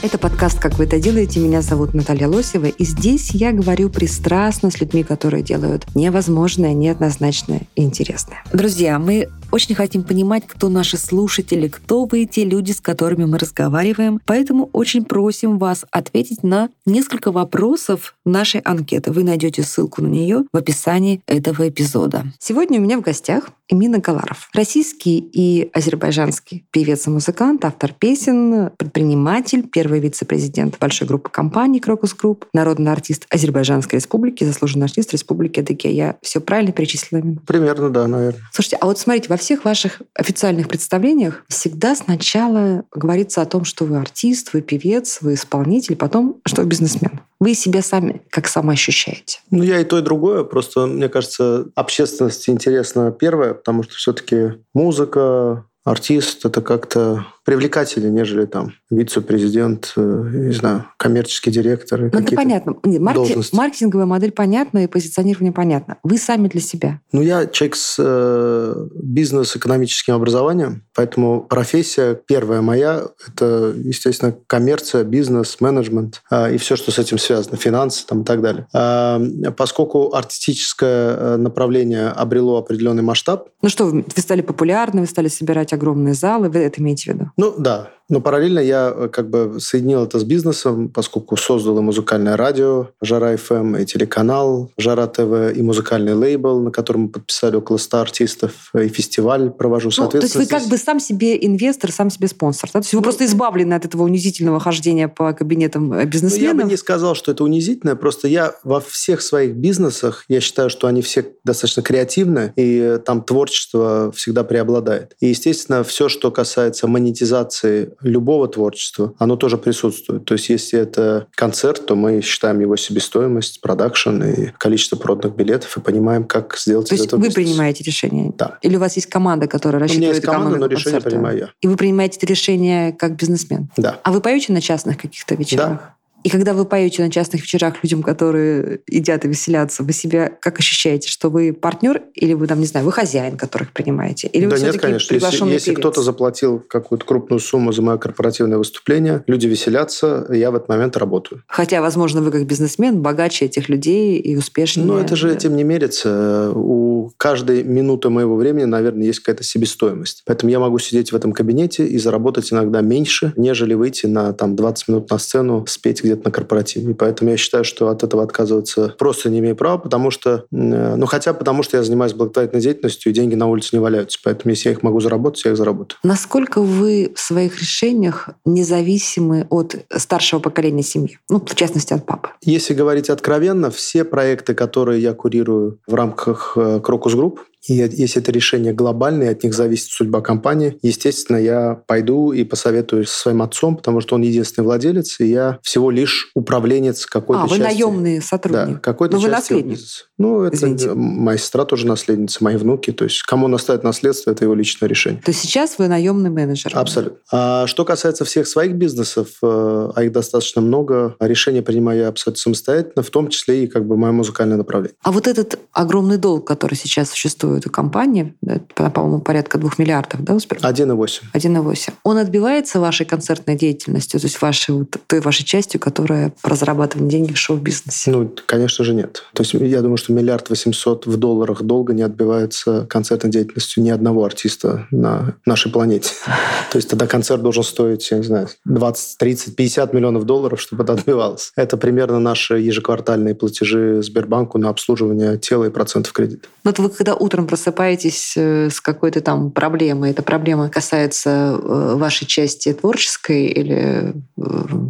Это подкаст «Как вы это делаете?». Меня зовут Наталья Лосева. И здесь я говорю пристрастно с людьми, которые делают невозможное, неоднозначное и интересное. Друзья, мы очень хотим понимать, кто наши слушатели, кто вы, те люди, с которыми мы разговариваем. Поэтому очень просим вас ответить на несколько вопросов нашей анкеты. Вы найдете ссылку на нее в описании этого эпизода. Сегодня у меня в гостях Эмин Агаларов. Российский и азербайджанский певец и музыкант, автор песен, предприниматель, первый вице-президент большой группы компаний «Crocus Group», народный артист Азербайджанской республики, заслуженный артист Республики Адыгея. Я все правильно перечислила? Примерно, да, наверное. Слушайте, а вот смотрите, во всех ваших официальных представлениях всегда сначала говорится о том, что вы артист, вы певец, вы исполнитель, потом, что вы бизнесмен. Вы себя сами как самоощущаете? Ну, я и то, и другое. Просто, мне кажется, общественности интересно первое, потому что все-таки музыка, артист — это как-то привлекательнее, нежели там вице-президент, э, не знаю, коммерческий директор. Ну, это понятно. Нет, маркетинг- маркетинговая модель понятна и позиционирование понятно. Вы сами для себя. Ну, я человек с э, бизнес-экономическим образованием, поэтому профессия первая моя – это, естественно, коммерция, бизнес, менеджмент а, и все, что с этим связано, финансы там, и так далее. А, поскольку артистическое э, направление обрело определенный масштаб, Ну что, вы стали популярны, вы стали собирать огромные залы, вы это имеете в виду? Ну да, но параллельно я э, как бы соединил это с бизнесом, поскольку создал и музыкальное радио «Жара ФМ», и телеканал «Жара ТВ», и музыкальный лейбл, на котором мы подписали около 100 артистов, и фестиваль провожу. Ну, то есть вы как бы сам себе инвестор, сам себе спонсор. да? То есть вы Ну, просто избавлены от этого унизительного хождения по кабинетам э, Ну, я бизнесменов. бы не сказал, что это унизительно, просто я во всех своих бизнесах, я считаю, что они все достаточно креативны, и э, там творчество всегда преобладает. И, естественно, все, что касается монетизации любого творчества, оно тоже присутствует. То есть, если это концерт, то мы считаем его себестоимость, продакшн и количество проданных билетов, и понимаем, как сделать То из есть этого вы бизнес. принимаете решение? Да. Или у вас есть команда, которая У рассчитывает меня есть команда, но решение концерта? принимаю я. И вы принимаете это решение как бизнесмен? Да. А вы поете на частных каких-то вечерах? Да. И когда вы поете на частных вечерах людям, которые едят и веселятся, вы себя как ощущаете, что вы партнер или вы там, не знаю, вы хозяин, которых принимаете? Или вы да нет, все-таки конечно. Если, если кто-то заплатил какую-то крупную сумму за мое корпоративное выступление, люди веселятся, я в этот момент работаю. Хотя, возможно, вы как бизнесмен богаче этих людей и успешнее. Но это же этим не мерится. У каждой минуты моего времени, наверное, есть какая-то себестоимость. Поэтому я могу сидеть в этом кабинете и заработать иногда меньше, нежели выйти на там, 20 минут на сцену, спеть где-то на корпоративе. Поэтому я считаю, что от этого отказываться просто не имею права, потому что, э, ну хотя потому что я занимаюсь благотворительной деятельностью, и деньги на улице не валяются. Поэтому если я их могу заработать, я их заработаю. Насколько вы в своих решениях независимы от старшего поколения семьи? Ну, в частности, от папы. Если говорить откровенно, все проекты, которые я курирую в рамках э, Crocus Group, и если это решение глобальное, от них зависит судьба компании, естественно, я пойду и посоветуюсь со своим отцом, потому что он единственный владелец, и я всего лишь управленец какой-то А, вы части. наемный сотрудник. Да, какой-то Но вы части его наследник. Ну, это Извините. моя сестра тоже наследница, мои внуки. То есть, кому он оставит наследство, это его личное решение. То есть сейчас вы наемный менеджер. Абсолютно. А что касается всех своих бизнесов, э, а их достаточно много, решения принимаю я абсолютно самостоятельно, в том числе и как бы мое музыкальное направление. А вот этот огромный долг, который сейчас существует у компании, да, по-моему, порядка двух миллиардов, да, успех? 1,8. 1,8. Он отбивается вашей концертной деятельностью, то есть вашей, вот, той вашей частью, которая про зарабатывание денег в шоу-бизнесе? Ну, конечно же, нет. То есть я думаю, что миллиард восемьсот в долларах долго не отбивается концертной деятельностью ни одного артиста на нашей планете. То есть тогда концерт должен стоить, я не знаю, 20, 30, 50 миллионов долларов, чтобы это отбивалось. Это примерно наши ежеквартальные платежи Сбербанку на обслуживание тела и процентов кредита. Ну, вот вы когда утром просыпаетесь э, с какой-то там проблемой, эта проблема касается э, вашей части творческой или э,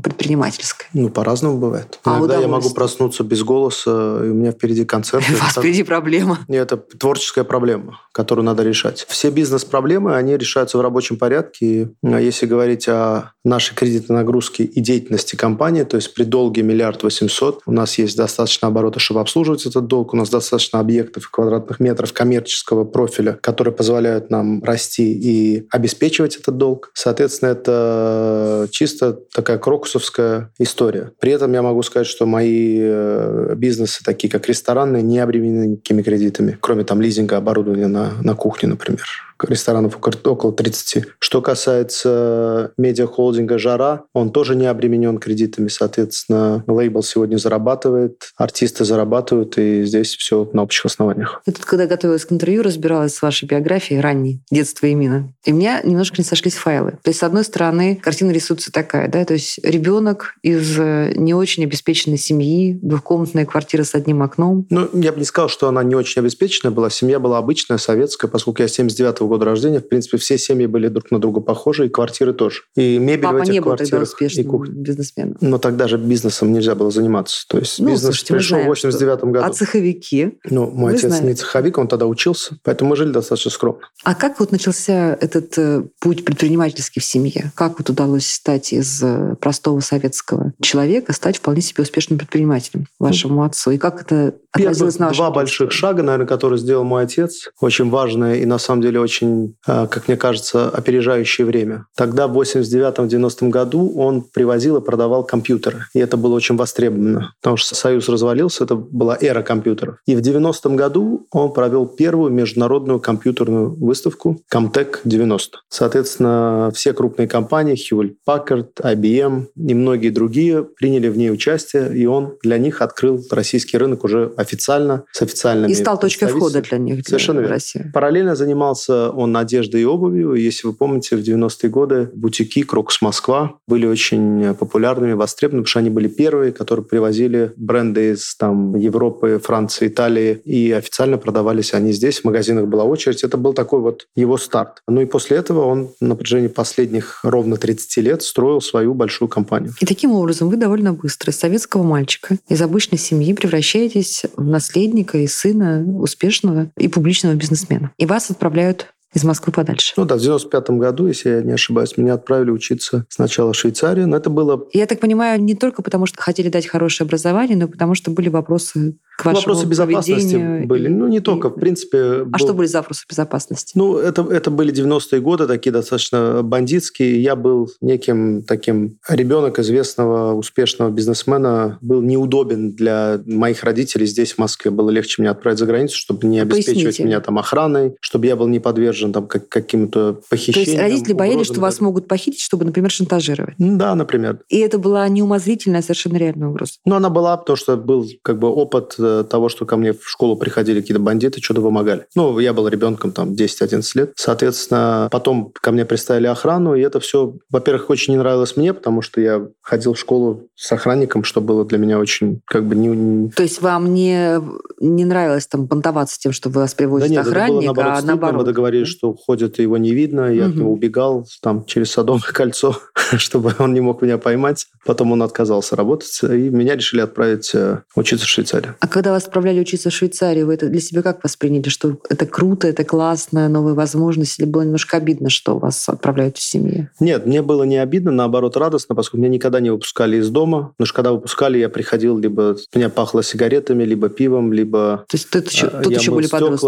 предпринимательской? Ну, по-разному бывает. А Иногда я могу проснуться без голоса, и у меня впереди концерт. У вас впереди проблема. Нет, это творческая проблема, которую надо решать. Все бизнес-проблемы, они решаются в рабочем порядке. Если говорить о нашей кредитной нагрузке и деятельности компании, то есть при долге миллиард восемьсот, у нас есть достаточно оборота, чтобы обслуживать этот долг, у нас достаточно объектов и квадратных метров коммерческих коммерческого профиля, которые позволяют нам расти и обеспечивать этот долг. Соответственно, это чисто такая крокусовская история. При этом я могу сказать, что мои э, бизнесы, такие как ресторанные, не обременены никакими кредитами, кроме там лизинга оборудования на, на кухне, например ресторанов около 30. Что касается медиахолдинга «Жара», он тоже не обременен кредитами, соответственно, лейбл сегодня зарабатывает, артисты зарабатывают, и здесь все на общих основаниях. Я тут, когда готовилась к интервью, разбиралась с вашей биографией ранней, детства и мина. И у меня немножко не сошлись файлы. То есть, с одной стороны, картина рисуется такая, да, то есть ребенок из э, не очень обеспеченной семьи, двухкомнатная квартира с одним окном. Ну, я бы не сказал, что она не очень обеспеченная была. Семья была обычная, советская, поскольку я 79 -го года рождения, в принципе, все семьи были друг на друга похожи, и квартиры тоже. И мебель Папа в этих не был тогда успешным бизнесменом. Но тогда же бизнесом нельзя было заниматься. То есть Ну, бизнес слушайте, пришел знаем, в 89 году. А цеховики? Ну, мой Вы отец знаете. не цеховик, он тогда учился, поэтому мы жили достаточно скромно. А как вот начался этот э, путь предпринимательский в семье? Как вот удалось стать из э, простого советского человека, стать вполне себе успешным предпринимателем вашему отцу? И как это отразилось на вашем два больших шага, наверное, которые сделал мой отец, очень важное и на самом деле очень, э, как мне кажется, опережающее время. Тогда в 89-90 году он привозил и продавал компьютеры. И это было очень востребовано, потому что Союз развалился, это была эра компьютеров. И в 90-м году он провел первую международную компьютерную выставку Comtech 90. Соответственно, все крупные компании, Hewlett Packard, IBM и многие другие приняли в ней участие, и он для них открыл российский рынок уже официально, с официальными И стал точкой входа для них, для Совершенно верно. России. Параллельно занимался он одеждой и обувью. Если вы помните, в 90-е годы бутики Крокус Москва были очень популярными, востребованными, потому что они были первые, которые привозили бренды из там, Европы, Франции, Италии, и официально продавались они здесь. В магазинах была очередь. Это был такой вот его старт. Ну и после этого он на протяжении последних ровно 30 лет строил свою большую компанию. И таким образом вы довольно быстро из советского мальчика, из обычной семьи превращаетесь в наследника и сына успешного и публичного бизнесмена. И вас отправляют из Москвы подальше. Ну да, в 95 году, если я не ошибаюсь, меня отправили учиться сначала в Швейцарию, но это было Я так понимаю, не только потому, что хотели дать хорошее образование, но потому, что были вопросы к вашему вопросы безопасности поведению были. и- Ну, не и- только, в принципе. А был- что были за вопросы безопасности? Ну, это, это были 90-е годы, такие достаточно бандитские. Я был неким таким... Ребенок известного, успешного бизнесмена был неудобен для моих родителей здесь, в Москве. Было легче меня отправить за границу, чтобы не А обеспечивать поясните. меня там охраной, чтобы я был не подвержен там, как, каким-то То похищениям. есть родители боялись, угрозам что и вас могут похитить, чтобы, например, шантажировать. Да, например. И это была неумозрительная, совершенно реальная угроза. Ну, она была, потому что был как бы опыт э, того, что ко мне в школу приходили какие-то бандиты, что-то вымогали. Ну, я был ребенком там 10-11 лет. Соответственно, потом ко мне приставили охрану, и это все, во-первых, очень не нравилось мне, потому что я ходил в школу с охранником, что было для меня очень как бы не... То есть вам не, не нравилось там понтоваться тем, что вас Да привозит нет, это было охранник, наоборот а стыдно. наоборот. Мы договорились, да? что ходит, его не видно. Я от Мгм. него убегал там через Садовое кольцо, чтобы он не мог меня поймать. Потом он отказался работать, и меня решили отправить э, учиться в Швейцарию. А когда вас отправляли учиться в Швейцарию, вы это для себя как восприняли? Что это круто, это классно, новые возможности? Или было немножко обидно, что вас отправляют в семье? Нет, мне было не обидно, наоборот, радостно, поскольку меня никогда не выпускали из дома. Потому что когда выпускали, я приходил, либо меня пахло сигаретами, либо пивом, либо То есть тут еще, э, тут я еще были подростки.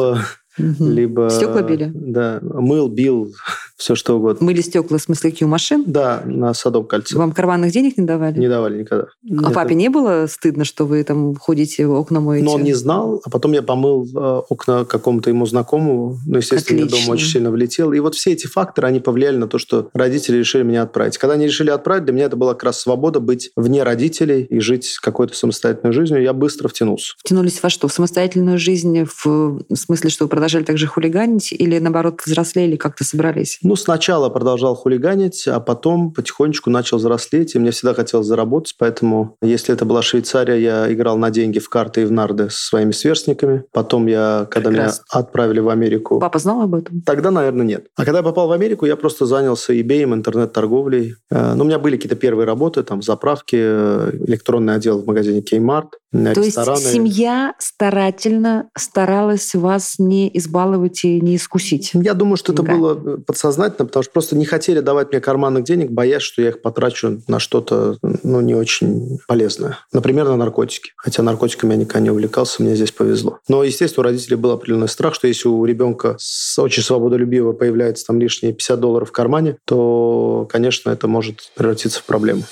Мгм. либо... Стекла били? Да, мыл, бил, все что угодно. Мыли стекла, в смысле, какие у машин? Да, на Садовом кольце. Вам карманных денег не давали? Не давали никогда. А Нет, папе не было стыдно, что вы там ходите, окна моете? Но он не знал, а потом я помыл э, окна какому-то ему знакомому. Ну, естественно, Отлично. дома очень сильно влетел. И вот все эти факторы, они повлияли на то, что родители решили меня отправить. Когда они решили отправить, для меня это была как раз свобода быть вне родителей и жить какой-то самостоятельной жизнью. Я быстро втянулся. Втянулись во что? В самостоятельную жизнь, в, в смысле, что вы продолжали также хулиганить, или, наоборот, взрослели, как-то собрались? Ну, сначала продолжал хулиганить, а потом потихонечку начал взрослеть, и мне всегда хотелось заработать, поэтому, если это была Швейцария, я играл на деньги в карты и в нарды со своими сверстниками. Потом я, когда Прекрасно. меня отправили в Америку... Папа знал об этом? Тогда, наверное, нет. А когда я попал в Америку, я просто занялся eBay, интернет-торговлей. Э, Ну, у меня были какие-то первые работы, там, заправки, э, электронный отдел в магазине Kmart, То есть рестораны. семья старательно старалась вас не избаловать и не искусить? Я думаю, что это деньгами. было подсознательно сознательно, потому что просто не хотели давать мне карманных денег, боясь, что я их потрачу на что-то ну, не очень полезное. Например, на наркотики. Хотя наркотиками я никогда не увлекался, мне здесь повезло. Но, естественно, у родителей был определенный страх, что если у ребенка с очень свободолюбивого появляется там лишние 50 долларов в кармане, то, конечно, это может превратиться в проблему.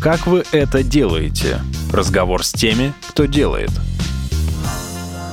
Как вы это делаете? Разговор с теми, кто делает.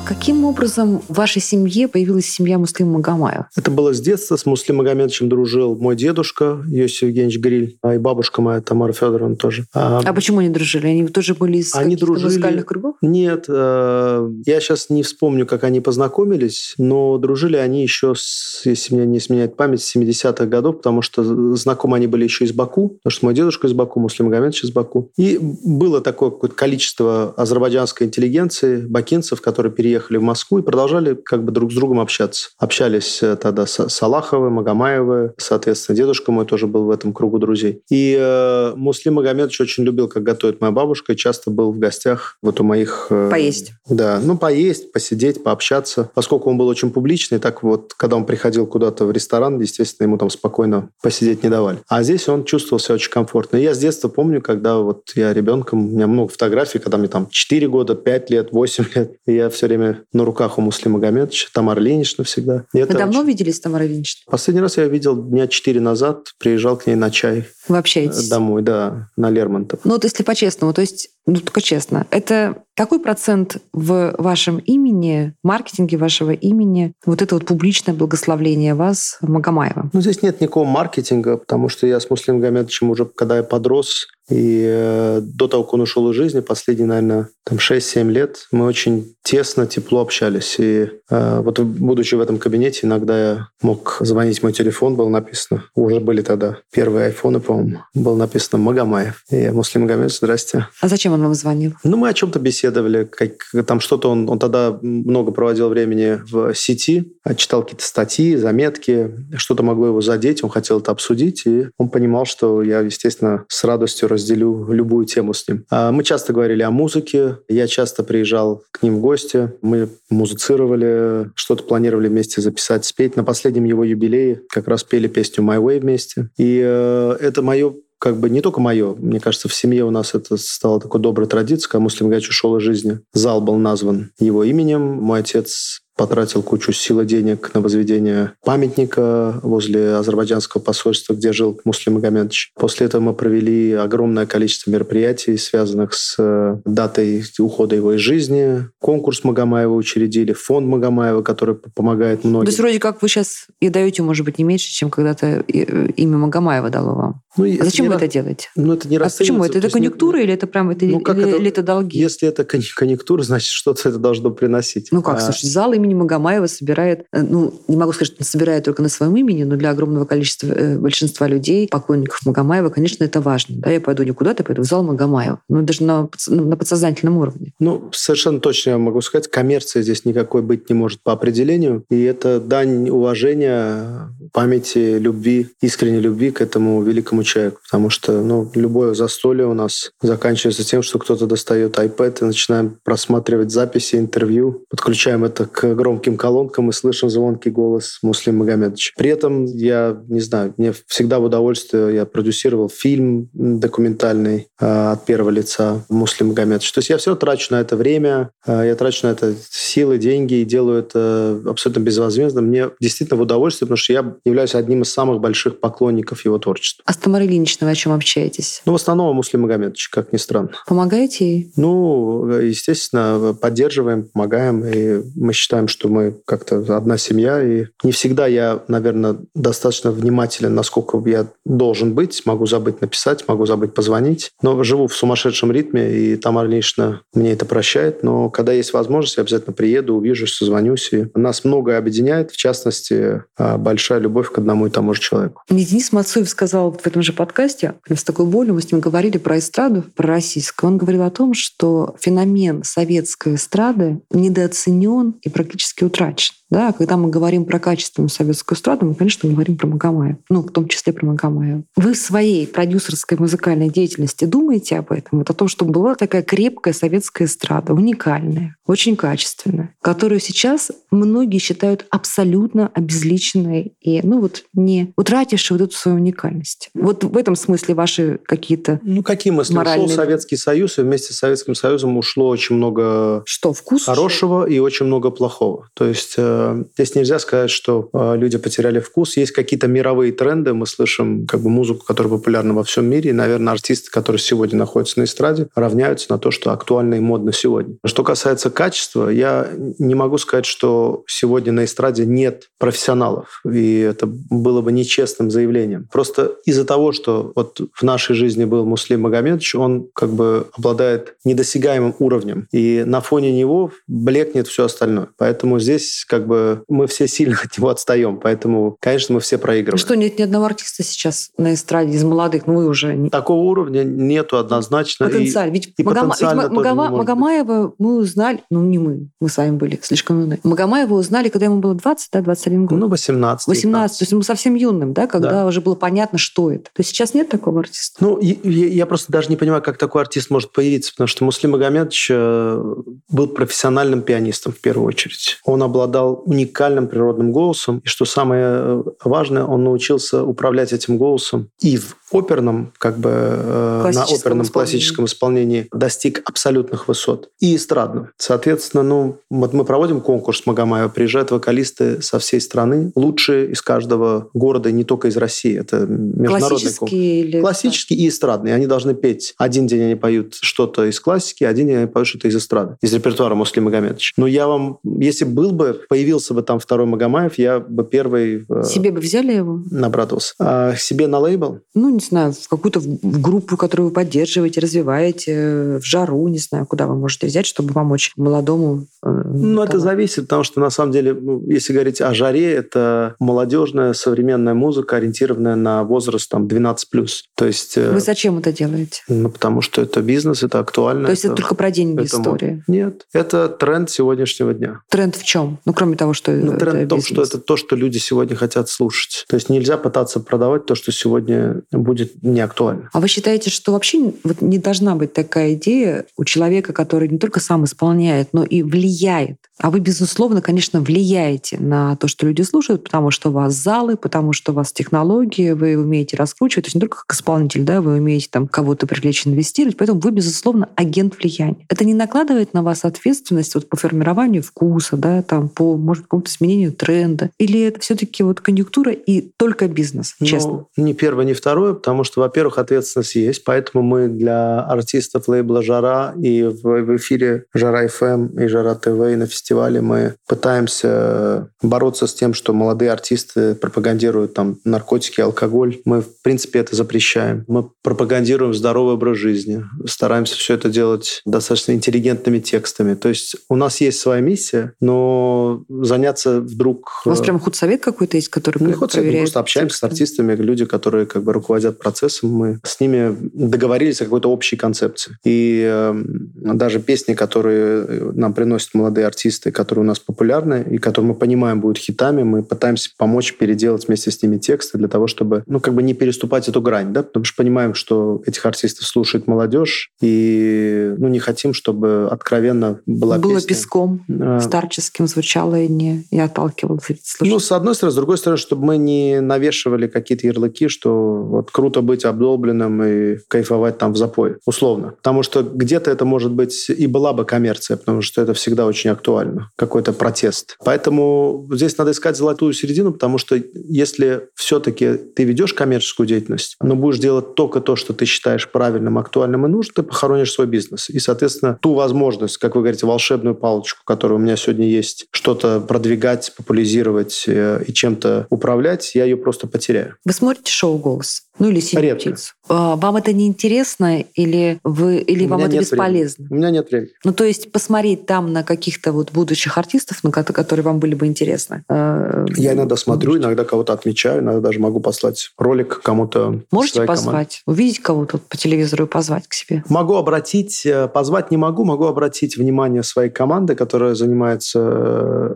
Каким образом в вашей семье появилась семья Муслима Магомаева? Это было с детства. С Муслим Магомедовичем дружил мой дедушка Йосиф Евгеньевич Гриль, а и бабушка моя Тамара Федоровна тоже. А, а почему они дружили? Они тоже были из они дружили... музыкальных кругов? Нет. Э, я сейчас не вспомню, как они познакомились, но дружили они еще, с, если меня не изменяет память, с 70-х годов, потому что знакомы они были еще из Баку, потому что мой дедушка из Баку, Муслим Магомедович из Баку. И было такое какое-то количество азербайджанской интеллигенции, бакинцев, которые переехали приехали в Москву и продолжали как бы друг с другом общаться. Общались э, тогда с Салаховы, Магомаевы, соответственно, дедушка мой тоже был в этом кругу друзей. И э, Муслим Магомедович очень любил, как готовит моя бабушка, и часто был в гостях вот у моих... Э, поесть. Да, ну поесть, посидеть, пообщаться. Поскольку он был очень публичный, так вот, когда он приходил куда-то в ресторан, естественно, ему там спокойно посидеть не давали. А здесь он чувствовал себя очень комфортно. И я с детства помню, когда вот я ребенком, у меня много фотографий, когда мне там 4 года, 5 лет, 8 лет, и я все время на руках у Муслима Магомедовича, Тамара Ильинична всегда. И Вы давно очень... виделись, Тамара Ильинична? Последний раз я видел дня четыре назад, приезжал к ней на чай. Вы общаетесь? Э, домой, да, на Лермонтов. Ну вот если по-честному, то есть, ну только честно, это какой процент в вашем имени, маркетинге вашего имени, вот это вот публичное благословление вас, Магомаева? Ну здесь нет никакого маркетинга, потому что я с Муслимом Магомедовичем уже, когда я подрос, и э, до того, как он ушел из жизни, последние, наверное, там 6-7 лет, мы очень тесно, тепло общались. И э, вот будучи в этом кабинете, иногда я мог звонить, мой телефон был написано, уже были тогда первые айфоны, по-моему, было написано Магомаев. И я, Муслим Магомаев, здрасте. А зачем он вам звонил? Ну, мы о чем-то беседовали, как, там что-то он, он тогда много проводил времени в сети, читал какие-то статьи, заметки, что-то могло его задеть, он хотел это обсудить, и он понимал, что я, естественно, с радостью разделю любую тему с ним. А мы часто говорили о музыке. Я часто приезжал к ним в гости. Мы музицировали, что-то планировали вместе записать, спеть. На последнем его юбилее как раз пели песню «My Way» вместе. И э, это мое как бы не только мое, мне кажется, в семье у нас это стало такой доброй традицией, когда Муслим Гач ушел из жизни. Зал был назван его именем. Мой отец потратил кучу сил и денег на возведение памятника возле азербайджанского посольства, где жил Муслим Магомедович. После этого мы провели огромное количество мероприятий, связанных с э, датой ухода его из жизни. Конкурс Магомаева учредили, фонд Магомаева, который помогает многим. То есть вроде как вы сейчас и даете, может быть, не меньше, чем когда-то э, имя Магомаева дало вам. Ну, а зачем вы ра... это делаете? Ну, это не а почему? Это, это конъюнктура не... или это прям это, ну, как или, это... или это долги? Если это конъюнктура, значит, что-то это должно приносить. Ну как, а... слушай, зал имени имени Магомаева собирает, э, ну, не могу сказать, что собирает только на своем имени, но для огромного количества, э, большинства людей, поклонников Магомаева, конечно, это важно. Да, я пойду не куда-то, пойду в зал Магомаева. Ну, даже на, ну, на подсознательном уровне. Ну, совершенно точно я могу сказать, коммерция здесь никакой быть не может по определению. И это дань уважения, памяти, любви, искренней любви к этому великому человеку. Потому что, ну, любое застолье у нас заканчивается тем, что кто-то достает iPad и начинаем просматривать записи, интервью, подключаем это к громким колонкам и слышим звонкий голос Муслима Магомедовича. При этом я, не знаю, мне всегда в удовольствие, я продюсировал фильм документальный э, от первого лица Муслима Магомедовича. То есть я все трачу на это время, э, я трачу на это силы, деньги и делаю это абсолютно безвозмездно. Мне действительно в удовольствие, потому что я являюсь одним из самых больших поклонников его творчества. А с Тамарой Ильиничной вы о чем общаетесь? Ну, в основном Муслим Магомедович, как ни странно. Помогаете ей? Ну, естественно, поддерживаем, помогаем, и мы считаем, что мы как-то одна семья, и не всегда я, наверное, достаточно внимателен, насколько я должен быть. Могу забыть написать, могу забыть позвонить, но живу в сумасшедшем ритме, и Тамара Ильинична мне это прощает, но когда есть возможность, я обязательно приеду, увижусь, созвонюсь, и нас многое объединяет, в частности, а, большая любовь к одному и тому же человеку. Мне Денис Мацуев сказал в этом же подкасте, с такой болью мы с ним говорили про эстраду, про российскую. Он говорил о том, что феномен советской эстрады недооценен и практически утрачен. Да, когда мы говорим про качественную советскую эстраду, мы, конечно, говорим про Магомаев. Ну, в том числе про Магомаева. Вы в своей продюсерской музыкальной деятельности думаете об этом? Вот о том, что была такая крепкая советская эстрада, уникальная, очень качественная, которую сейчас многие считают абсолютно обезличенной и, ну вот, не утратившей вот эту свою уникальность. Вот в этом смысле ваши какие-то Ну, какие мысли? Моральный. Ушел Советский Союз, и вместе с Советским Союзом ушло очень много Что, вкус? хорошего и очень много плохого. То есть э, здесь нельзя сказать, что э, люди потеряли вкус. Есть какие-то мировые тренды. Мы слышим как бы музыку, которая популярна во всем мире. И, наверное, артисты, которые сегодня находятся на эстраде, равняются на то, что актуально и модно сегодня. Что касается качества, я не могу сказать, что сегодня на эстраде нет профессионалов. И это было бы нечестным заявлением. Просто из-за того, что вот в нашей жизни был Муслим Магомедович, он как бы обладает недосягаемым уровнем. И на фоне него блекнет все остальное. Поэтому здесь как бы мы все сильно от него отстаем. Поэтому, конечно, мы все проигрываем. Что, нет ни одного артиста сейчас на эстраде из молодых? Ну, вы уже не... Такого уровня нету однозначно. И- Потенциально. Ведь, и Магома- ведь Магома-. Магомаева мы узнали, ну не мы, мы сами были слишком юны. Магомаева узнали, когда ему было 20, да, 21 год. Ну, 18. 18, то есть был совсем юным, да, когда Да. уже было понятно, что это. То есть сейчас нет такого артиста? Ну, и- я, я просто даже не понимаю, как такой артист может появиться, потому что Муслим Магомедович э, был профессиональным пианистом в первую очередь. Он обладал уникальным природным голосом, и что самое э, важное, он научился управлять этим голосом. И в оперном, как бы э, на оперном исполнении. классическом исполнении достиг абсолютных высот. И эстрадным. Соответственно, ну, вот мы проводим конкурс Магомаева, приезжают вокалисты со всей страны, лучшие из каждого города, не только из России. Это международный конкурс. Классический или... Классический и эстрадный. Они должны петь. Один день они поют что-то из классики, один день они поют что-то из эстрады, из репертуара Муслим Магомедович. Но я вам, если был бы, появился бы там второй Магомаев, я бы первый э, Себе бы взяли его? набратывался. А себе на лейбл? Ну, не знаю, в какую-то группу, которую вы поддерживаете, развиваете, в жару, не знаю, куда вы можете взять, чтобы помочь молодому. э, Ну, это зависит, потому что на самом деле, ну, если говорить о жаре, это молодежная современная музыка, ориентированная на возраст там 12+. То есть, э, Вы зачем это делаете? ну, потому что это бизнес, это актуально. То есть это только про деньги это история? Нет, это тренд сегодняшнего дня. Тренд в чем? Ну, кроме того, что Ну, это тренд в том, что бизнес. это то, что люди сегодня хотят слушать. То есть нельзя пытаться продавать то, что сегодня будет не актуально. А вы считаете, что вообще вот не должна быть такая идея у человека, который не только сам исполняет, но и влияет? А вы, безусловно, конечно, влияете на то, что люди слушают, потому что у вас залы, потому что у вас технологии, вы умеете раскручивать, то есть не только как исполнитель, да, вы умеете там кого-то привлечь, инвестировать, поэтому вы, безусловно, агент влияния. Это не накладывает на вас ответственность вот по формированию вкуса, да, там, по, может, какому-то изменению тренда? Или это все таки вот конъюнктура и только бизнес, честно? Ну, ни первое, ни второе, потому что, во-первых, ответственность есть, поэтому мы для артистов лейбла «Жара» и в, эфире «Жара FM» и «Жара ТВ» и на фестивале мы пытаемся бороться с тем, что молодые артисты пропагандируют там наркотики, алкоголь. Мы, в принципе, это запрещаем. Мы пропагандируем здоровый образ жизни, стараемся все это делать достаточно интеллигентными текстами. То есть у нас есть своя миссия, но заняться вдруг... У вас прям худсовет какой-то есть, который не про- худсовет, мы просто общаемся с тексты? артистами, люди, которые как бы руководят процессом, мы с ними договорились о какой-то общей концепции. И э, даже песни, которые э, нам приносят молодые артисты, которые у нас популярны и которые мы понимаем будут хитами, мы пытаемся помочь переделать вместе с ними тексты для того, чтобы, ну, как бы не переступать эту грань, да, потому что понимаем, что этих артистов слушает молодежь, и, ну, не хотим, чтобы откровенно была Было песня. песком э, старческим, звучало и не, и отталкивало зрителей. Ну, с одной стороны. С другой стороны, чтобы мы не навешивали какие-то ярлыки, что вот круто быть обдолбленным и кайфовать там в запое, условно. Потому что где-то это, может быть, и была бы коммерция, потому что это всегда очень актуально, какой-то протест. Поэтому здесь надо искать золотую середину, потому что если все-таки ты ведешь коммерческую деятельность, но будешь делать только то, что ты считаешь правильным, актуальным и нужным, ты похоронишь свой бизнес. И, соответственно, ту возможность, как вы говорите, волшебную палочку, которая у меня сегодня есть, что-то продвигать, популяризировать э, и чем-то управлять, я ее просто потеряю. Вы смотрите шоу «Голос»? Ну или синюю Редко. птицу. А, Вам это не интересно или, вы, или вам это бесполезно? времени. У меня нет времени. Ну, то есть посмотреть там на каких-то вот будущих артистов, на ко- которые вам были бы интересны. э, Я иногда смотрю, иногда кого-то отмечаю, иногда даже могу послать ролик кому-то. Можете позвать? команде. Увидеть кого-то по телевизору и позвать к себе? Могу обратить, э, позвать не могу, могу обратить внимание своей команды, которая занимается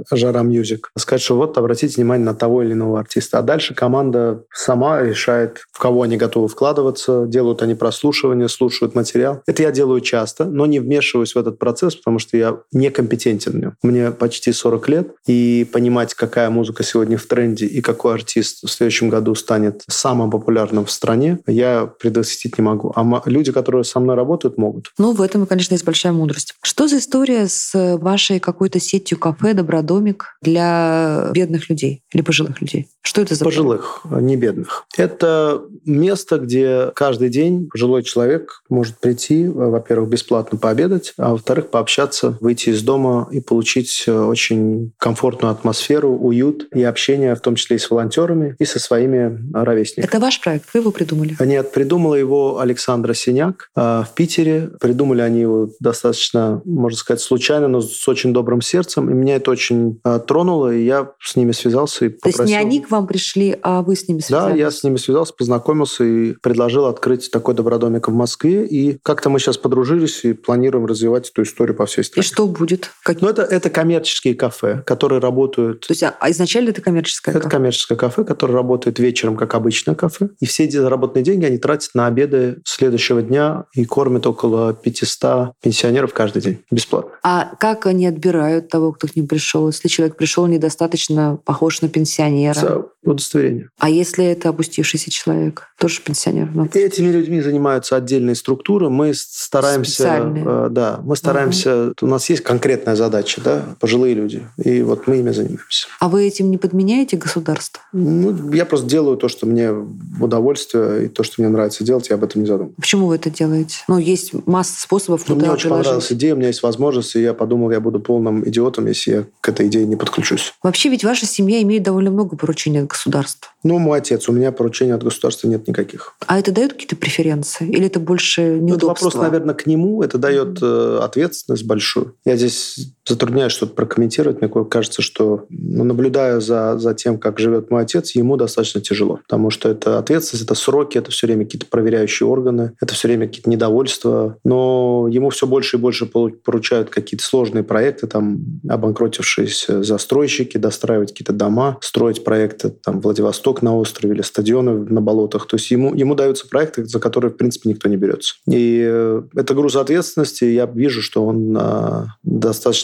э, Жара Music. Сказать, что вот обратите внимание на того или иного артиста. А дальше команда сама решает, в кого они готовы вкладываться, делают они прослушивание, слушают материал. Это я делаю часто, но не вмешиваюсь в этот процесс, потому что я некомпетентен в нем. Мне почти 40 лет, и понимать, какая музыка сегодня в тренде и какой артист в следующем году станет самым популярным в стране, я предвосхитить не могу. А люди, которые со мной работают, могут. Ну, в этом, конечно, есть большая мудрость. Что за история с вашей какой-то сетью кафе «Добродомик» для бедных людей или пожилых людей? Что это за Пожилых, а не бедных. Это место, где каждый день пожилой человек может прийти, во-первых, бесплатно пообедать, а во-вторых, пообщаться, выйти из дома и получить э, очень комфортную атмосферу, уют и общение, в том числе и с волонтерами, и со своими ровесниками. Это ваш проект? Вы его придумали? Нет, придумала его Александра Синяк э, в Питере. Придумали они его достаточно, можно сказать, случайно, но с очень добрым сердцем. И меня это очень э, тронуло, и я с ними связался и То есть попросил... не они к вам пришли, а вы с ними Да, связались? я с ними связался, познакомился и предложил открыть такой добродомик в Москве. И как-то мы сейчас подружились и планируем развивать эту историю по всей И стране. что будет? Как- Ну, это, это коммерческие кафе, которые работают... То есть а- а изначально это коммерческое Это кафе? коммерческое кафе, которое работает вечером, как обычное кафе. И все эти заработанные деньги они тратят на обеды следующего дня и кормят около 500 пенсионеров каждый день. Бесплатно. А как они отбирают того, кто к ним пришел? Если человек пришел недостаточно похож на пенсионера? За удостоверение. А если это опустившийся человек? Тоже пенсионер? Ну, И этими людьми занимаются отдельные структуры. Мы стараемся, э, да, мы стараемся. У нас есть конкретная задача, да, пожилые люди, и вот мы ими занимаемся. А вы этим не подменяете государство? Ну, я просто делаю то, что мне в удовольствие, и то, что мне нравится делать, я об этом не задумываюсь. Почему вы это делаете? Ну, есть масса способов, Ну, куда мне очень приложить. понравилась идея, у меня есть возможность, и я подумал, я буду полным идиотом, если я к этой идее не подключусь. Вообще ведь ваша семья имеет довольно много поручений от государства. Ну, мой отец, у меня поручений от государства нет никаких. А это дает какие-то преференции? Или это больше Ну, Это вопрос, наверное, к нему. Это дает э, ответственность большую. Я здесь затрудняюсь что-то прокомментировать. Мне кажется, что, ну, наблюдая за, за тем, как живет мой отец, ему достаточно тяжело. Потому что это ответственность, это сроки, это все время какие-то проверяющие органы, это все время какие-то недовольства. Но ему все больше и больше поручают какие-то сложные проекты, там, обанкротившиеся застройщики, достраивать какие-то дома, строить проекты, там, Владивосток на острове или стадионы на болотах. То есть ему, ему даются проекты, за которые, в принципе, никто не берется. И э, это груз ответственности. Я вижу, что он а,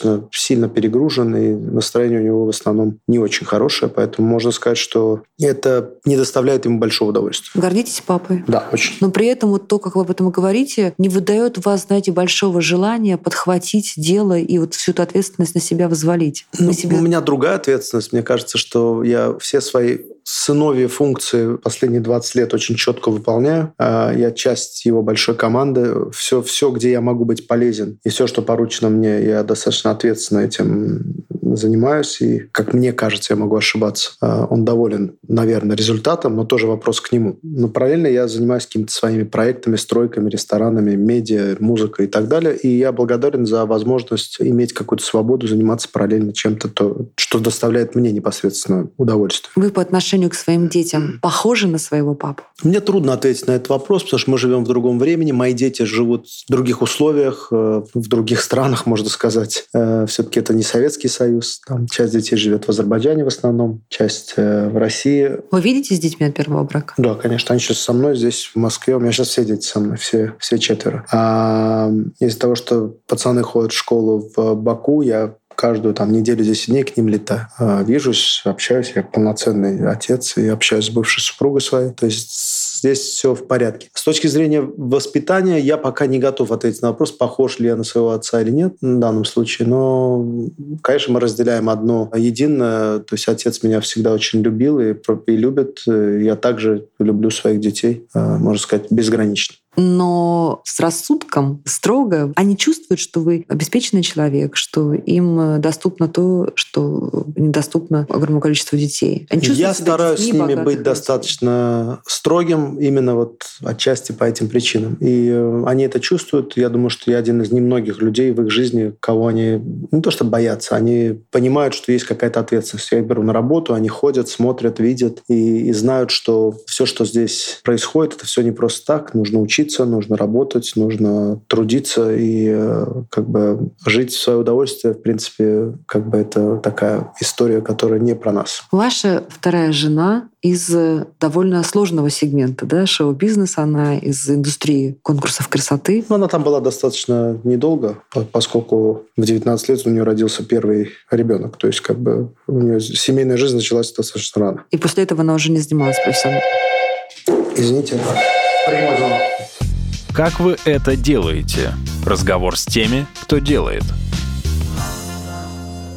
достаточно сильно перегружен, и настроение у него в основном не очень хорошее. Поэтому можно сказать, что это не доставляет ему большого удовольствия. Гордитесь папой? Да, очень. Но при этом вот то, как вы об этом говорите, не выдает вас, знаете, большого желания подхватить дело и вот всю эту ответственность на себя взвалить. Ну, на себя. У меня другая ответственность. Мне кажется, что я все свои сыновьи функции последние 20 лет очень четко выполняю. А Я часть его большой команды. Все, все, где я могу быть полезен, и все, что поручено мне, я достаточно ответственно этим занимаюсь. И, как мне кажется, я могу ошибаться. А Он доволен, наверное, результатом, но тоже вопрос к нему. Но параллельно я занимаюсь какими-то своими проектами, стройками, ресторанами, медиа, музыкой и так далее. И я благодарен за возможность иметь какую-то свободу, заниматься параллельно чем-то, то, что доставляет мне непосредственно удовольствие. Вы по отношению к своим детям похожи на своего папу? Мне трудно ответить на этот вопрос, потому что мы живем в другом времени. Мои дети живут в других условиях, э, в других странах, можно сказать. Все-таки это не Советский Союз. Там часть детей живет в Азербайджане в основном, часть э, в России. Вы видите с детьми от первого брака? Да, конечно, они сейчас со мной здесь, в Москве. У меня сейчас все дети со мной, все, все четверо. А из-за того, что пацаны ходят в школу в Баку, я каждую там неделю 10 дней к ним летаю. А, Вижусь, общаюсь, я полноценный отец и общаюсь с бывшей супругой своей. То есть здесь все в порядке. С точки зрения воспитания я пока не готов ответить на вопрос, похож ли я на своего отца или нет в данном случае. Но, конечно, мы разделяем одно единое. То есть отец меня всегда очень любил и, и любит. Я также люблю своих детей, а, можно сказать, безгранично. Но с рассудком, строго, они чувствуют, что вы обеспеченный человек, что им э, доступно то, что недоступно огромному количеству детей. Они Я стараюсь с ними быть достаточно строгим именно вот отчасти по этим причинам. И э, они это чувствуют. Я думаю, что я один из немногих людей в их жизни, кого они не то что боятся, они понимают, что есть какая-то ответственность. Я их беру на работу, они ходят, смотрят, видят и, и знают, что все, что здесь происходит, это все не просто так. Нужно учиться, нужно работать, нужно трудиться и э, как бы жить в свое удовольствие. В принципе, как бы это такая история, которая не про нас. Ваша вторая жена из довольно сложного сегмента, да, шоу-бизнес, она из индустрии конкурсов красоты. Ну, она там была достаточно недолго, поскольку в 19 лет у нее родился первый ребенок. То есть как бы у нее семейная жизнь началась достаточно рано. И после этого она уже не занималась профессионально? Извините. Как вы это делаете? Разговор с теми, кто делает –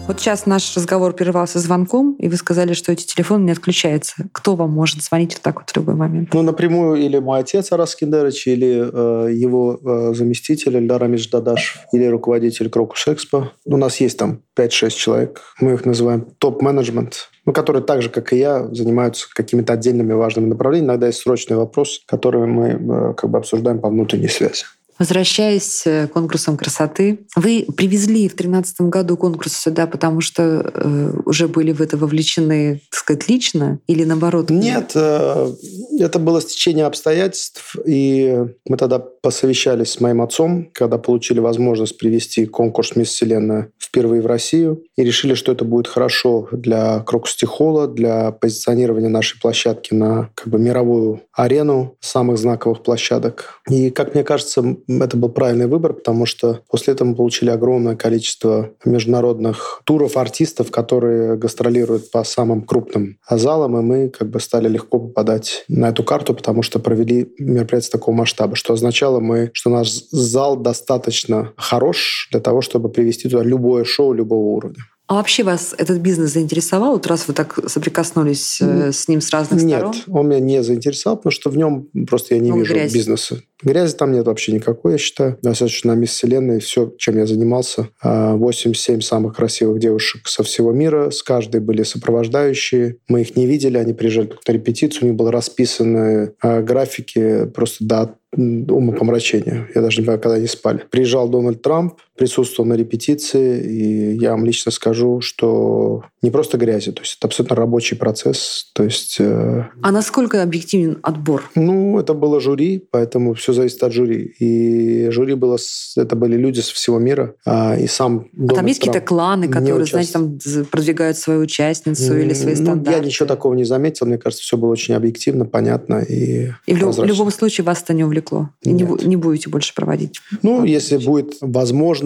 вот сейчас наш разговор прервался звонком, и вы сказали, что эти телефоны не отключаются. Кто вам может звонить вот так вот в любой момент? Ну, напрямую или мой отец Арас Киндерович, или э, его э, заместитель Эльдар Амидждадаш, или руководитель Крокус Экспо. У нас есть там 5-6 человек. Мы их называем топ-менеджмент ну, которые так же, как и я, занимаются какими-то отдельными важными направлениями. Иногда есть срочный вопрос, который мы э, как бы обсуждаем по внутренней связи. Возвращаясь к конкурсам красоты, вы привезли в 2013 году конкурс сюда, потому что э, уже были в это вовлечены, так сказать, лично или наоборот? Нет, э, это было стечение обстоятельств, и мы тогда посовещались с моим отцом, когда получили возможность привести конкурс «Мисс Вселенная» впервые в Россию, и решили, что это будет хорошо для Крокстихола, для позиционирования нашей площадки на как бы мировую арену самых знаковых площадок. И, как мне кажется, это был правильный выбор, потому что после этого мы получили огромное количество международных туров артистов, которые гастролируют по самым крупным залам, и мы как бы стали легко попадать на эту карту, потому что провели мероприятие такого масштаба, что означало мы, что наш зал достаточно хорош для того, чтобы привести туда любое шоу любого уровня. А вообще вас этот бизнес заинтересовал, вот раз вы так соприкоснулись э, с ним с разных Нет, сторон? Нет, он меня не заинтересовал, потому что в нем просто я не он вижу грязь. бизнеса. Грязи там нет вообще никакой, я считаю. Достаточно на мисс Вселенной все, чем я занимался. 8-7 а, самых красивых девушек со всего мира. С каждой были сопровождающие. Мы их не видели, они приезжали только на репетицию. У них были расписаны а, графики просто до умопомрачения. Я даже не понимаю, когда они спали. Приезжал Дональд Трамп, присутствовал на репетиции, и я вам лично скажу, что не просто грязи, то есть это абсолютно рабочий процесс. То есть, э... А насколько объективен отбор? Ну, это было жюри, поэтому все зависит от жюри. И жюри было, это были люди со всего мира, а, и сам А там есть какие-то кланы, которые, знаете, там продвигают свою участницу или свои ну, стандарты? Я ничего такого не заметил. Мне кажется, все было очень объективно, понятно и И в, в любом случае вас это не увлекло? И не, не будете больше проводить? Ну, если будет возможность,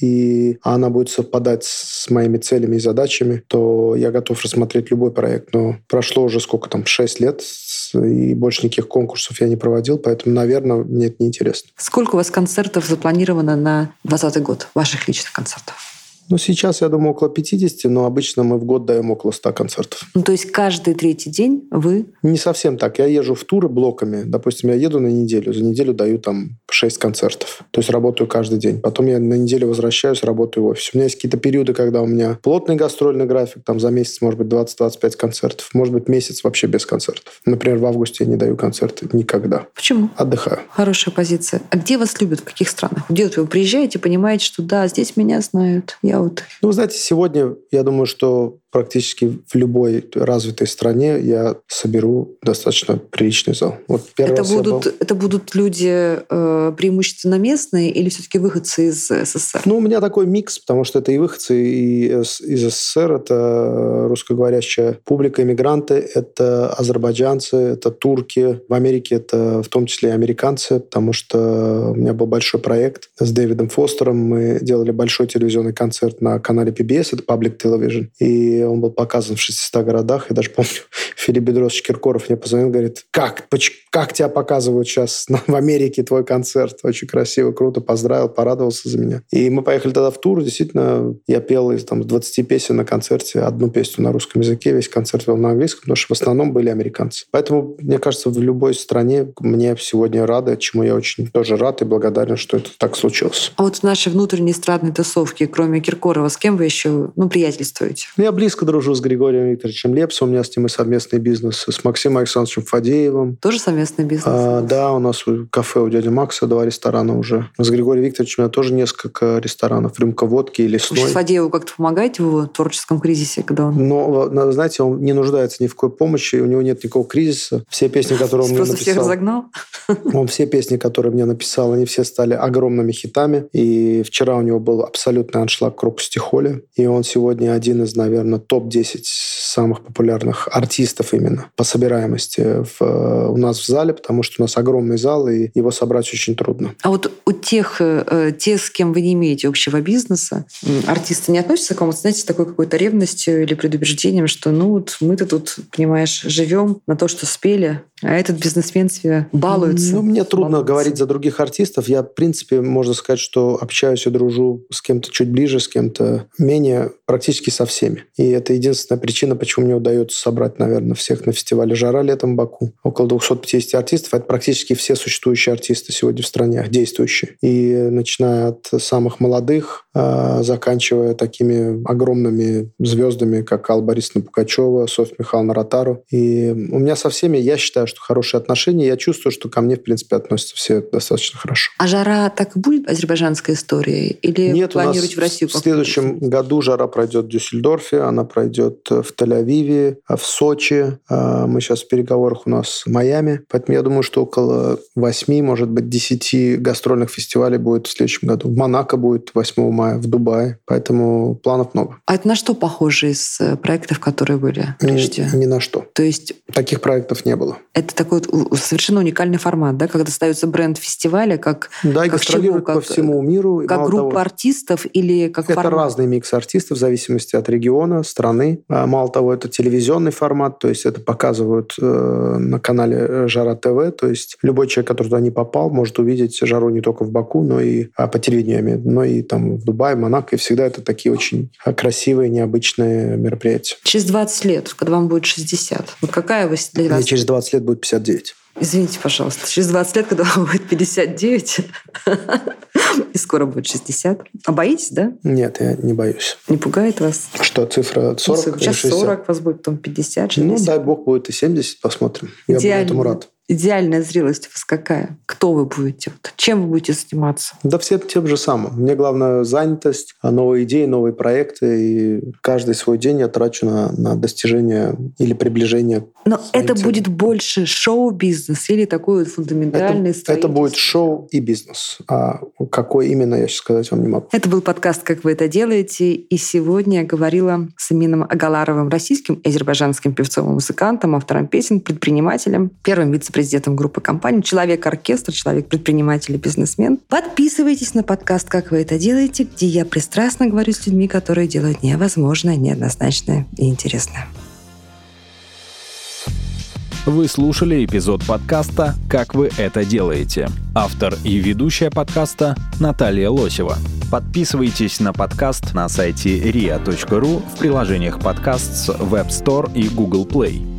и она будет совпадать с моими целями и задачами, то я готов рассмотреть любой проект. Но прошло уже сколько там, 6 лет, и больше никаких конкурсов я не проводил, поэтому, наверное, мне это неинтересно. Сколько у вас концертов запланировано на 2020 год, ваших личных концертов? Ну, сейчас, я думаю, около 50, но обычно мы в год даем около 100 концертов. Ну, то есть каждый третий день вы... Не совсем так. Я езжу в туры блоками. Допустим, я еду на неделю. За неделю даю там 6 концертов. То есть работаю каждый день. Потом я на неделю возвращаюсь, работаю в офисе. У меня есть какие-то периоды, когда у меня плотный гастрольный график. Там за месяц может быть 20-25 концертов. Может быть месяц вообще без концертов. Например, в августе я не даю концерты никогда. Почему? Отдыхаю. Хорошая позиция. А где вас любят? В каких странах? Где вот вы приезжаете, понимаете, что да, здесь меня знают. Я вот... Ну, знаете, сегодня я думаю, что практически в любой развитой стране я соберу достаточно приличный зал. Вот первый это, будут, был... это будут люди э, преимущественно местные или все-таки выходцы из СССР? Ну, у меня такой микс, потому что это и выходцы из, из СССР, это русскоговорящая публика, иммигранты, это азербайджанцы, это турки. В Америке это в том числе и американцы, потому что у меня был большой проект с Дэвидом Фостером. Мы делали большой телевизионный концерт на канале PBS, это Public Television. И он был показан в 600 городах. Я даже помню, Филипп Бедросович Киркоров мне позвонил, говорит, как, как тебя показывают сейчас в Америке твой концерт? Очень красиво, круто, поздравил, порадовался за меня. И мы поехали тогда в тур, действительно, я пел из там, 20 песен на концерте, одну песню на русском языке, весь концерт вел на английском, потому что в основном были американцы. Поэтому, мне кажется, в любой стране мне сегодня рады, чему я очень тоже рад и благодарен, что это так случилось. А вот в нашей внутренней эстрадной тусовке, кроме Киркорова, с кем вы еще ну, приятельствуете? Я близко дружу с Григорием Викторовичем Лепсом, у меня с ним и совместный бизнес, с Максимом Александровичем Фадеевым. Тоже совместный бизнес? А, да, у нас кафе у дяди Макса, два ресторана уже. С Григорием Викторовичем у меня тоже несколько ресторанов. Рюмка водки и лесной. Вы Фадееву как-то помогаете в его творческом кризисе, когда он... Но, знаете, он не нуждается ни в какой помощи, у него нет никакого кризиса. Все песни, которые он мне написал... всех разогнал? Он все песни, которые мне написал, они все стали огромными хитами. И вчера у него был абсолютный аншлаг к Рокстихоле. И он сегодня один из, наверное, топ-10 самых популярных артистов именно по собираемости в, у нас в зале, потому что у нас огромный зал, и его собрать очень трудно. А вот у тех, э, тех с кем вы не имеете общего бизнеса, артисты не относятся к вам, знаете, с такой какой-то ревностью или предубеждением, что ну вот мы-то тут, понимаешь, живем на то, что спели, а этот бизнесмен себе балуется. Ну, мне трудно балуется. говорить за других артистов. Я, в принципе, можно сказать, что общаюсь и дружу с кем-то чуть ближе, с кем-то менее, практически со всеми. И это единственная причина, почему мне удается собрать, наверное, всех на фестивале «Жара» летом в Баку. Около 250 артистов. Это практически все существующие артисты сегодня в стране, действующие. И начиная от самых молодых, а, заканчивая такими огромными звездами, как Алла Борисовна Пугачева, Софья Михайловна Ротару. И у меня со всеми, я считаю, что хорошие отношения. Я чувствую, что ко мне, в принципе, относятся все достаточно хорошо. А «Жара» так и будет азербайджанской историей? Или Нет, планируете в Россию? В следующем году «Жара» пройдет в Дюссельдорфе, она пройдет в Тель-Авиве, в Сочи. А, мы сейчас в переговорах у нас в Майами. Поэтому я думаю, что около восьми, может быть, десяти гастрольных фестивалей будет в следующем году. В Монако будет 8 мая, в Дубае. Поэтому планов много. А это на что похоже из э, проектов, которые были прежде? Ни, ни на что. То есть... Таких проектов не было это такой совершенно уникальный формат, да, когда ставится бренд фестиваля как да, и как чего, по всему миру. Как группа того, артистов или как Это формат? разный микс артистов в зависимости от региона, страны. А, мало того, это телевизионный формат, то есть это показывают э, на канале э, Жара ТВ, то есть любой человек, который туда не попал, может увидеть Жару не только в Баку, но и а, по телевидению, но и там в Дубае, Монако, и всегда это такие очень а, красивые, необычные мероприятия. Через 20 лет, когда вам будет 60, вот какая вы? Мне через 20 лет будет 59. Извините, пожалуйста, через 20 лет, когда вам будет 59, и скоро будет 60. А боитесь, да? Нет, я не боюсь. Не пугает вас? Что, цифра 40 ну, Сейчас 40, вас будет потом 50, 60. Ну, дай бог, будет и 70, посмотрим. Я Идеально. буду этому рад идеальная зрелость у вас какая? Кто вы будете? Чем вы будете заниматься? Да все тем же самым. Мне главное занятость, а новые идеи, новые проекты. И каждый свой день я трачу на, на достижение или приближение. Но это целям. будет больше шоу-бизнес или такой вот фундаментальный это, это будет шоу и бизнес. А какой именно, я сейчас сказать вам не могу. Это был подкаст «Как вы это делаете». И сегодня я говорила с Амином Агаларовым, российским и азербайджанским певцом и музыкантом, автором песен, предпринимателем, первым вице президентом группы компаний, человек-оркестр, человек-предприниматель и бизнесмен. Подписывайтесь на подкаст «Как вы это делаете», где я пристрастно говорю с людьми, которые делают невозможное, неоднозначное и интересное. Вы слушали эпизод подкаста «Как вы это делаете». Автор и ведущая подкаста Наталья Лосева. Подписывайтесь на подкаст на сайте ria.ru в приложениях подкаст с Web Store и Google Play.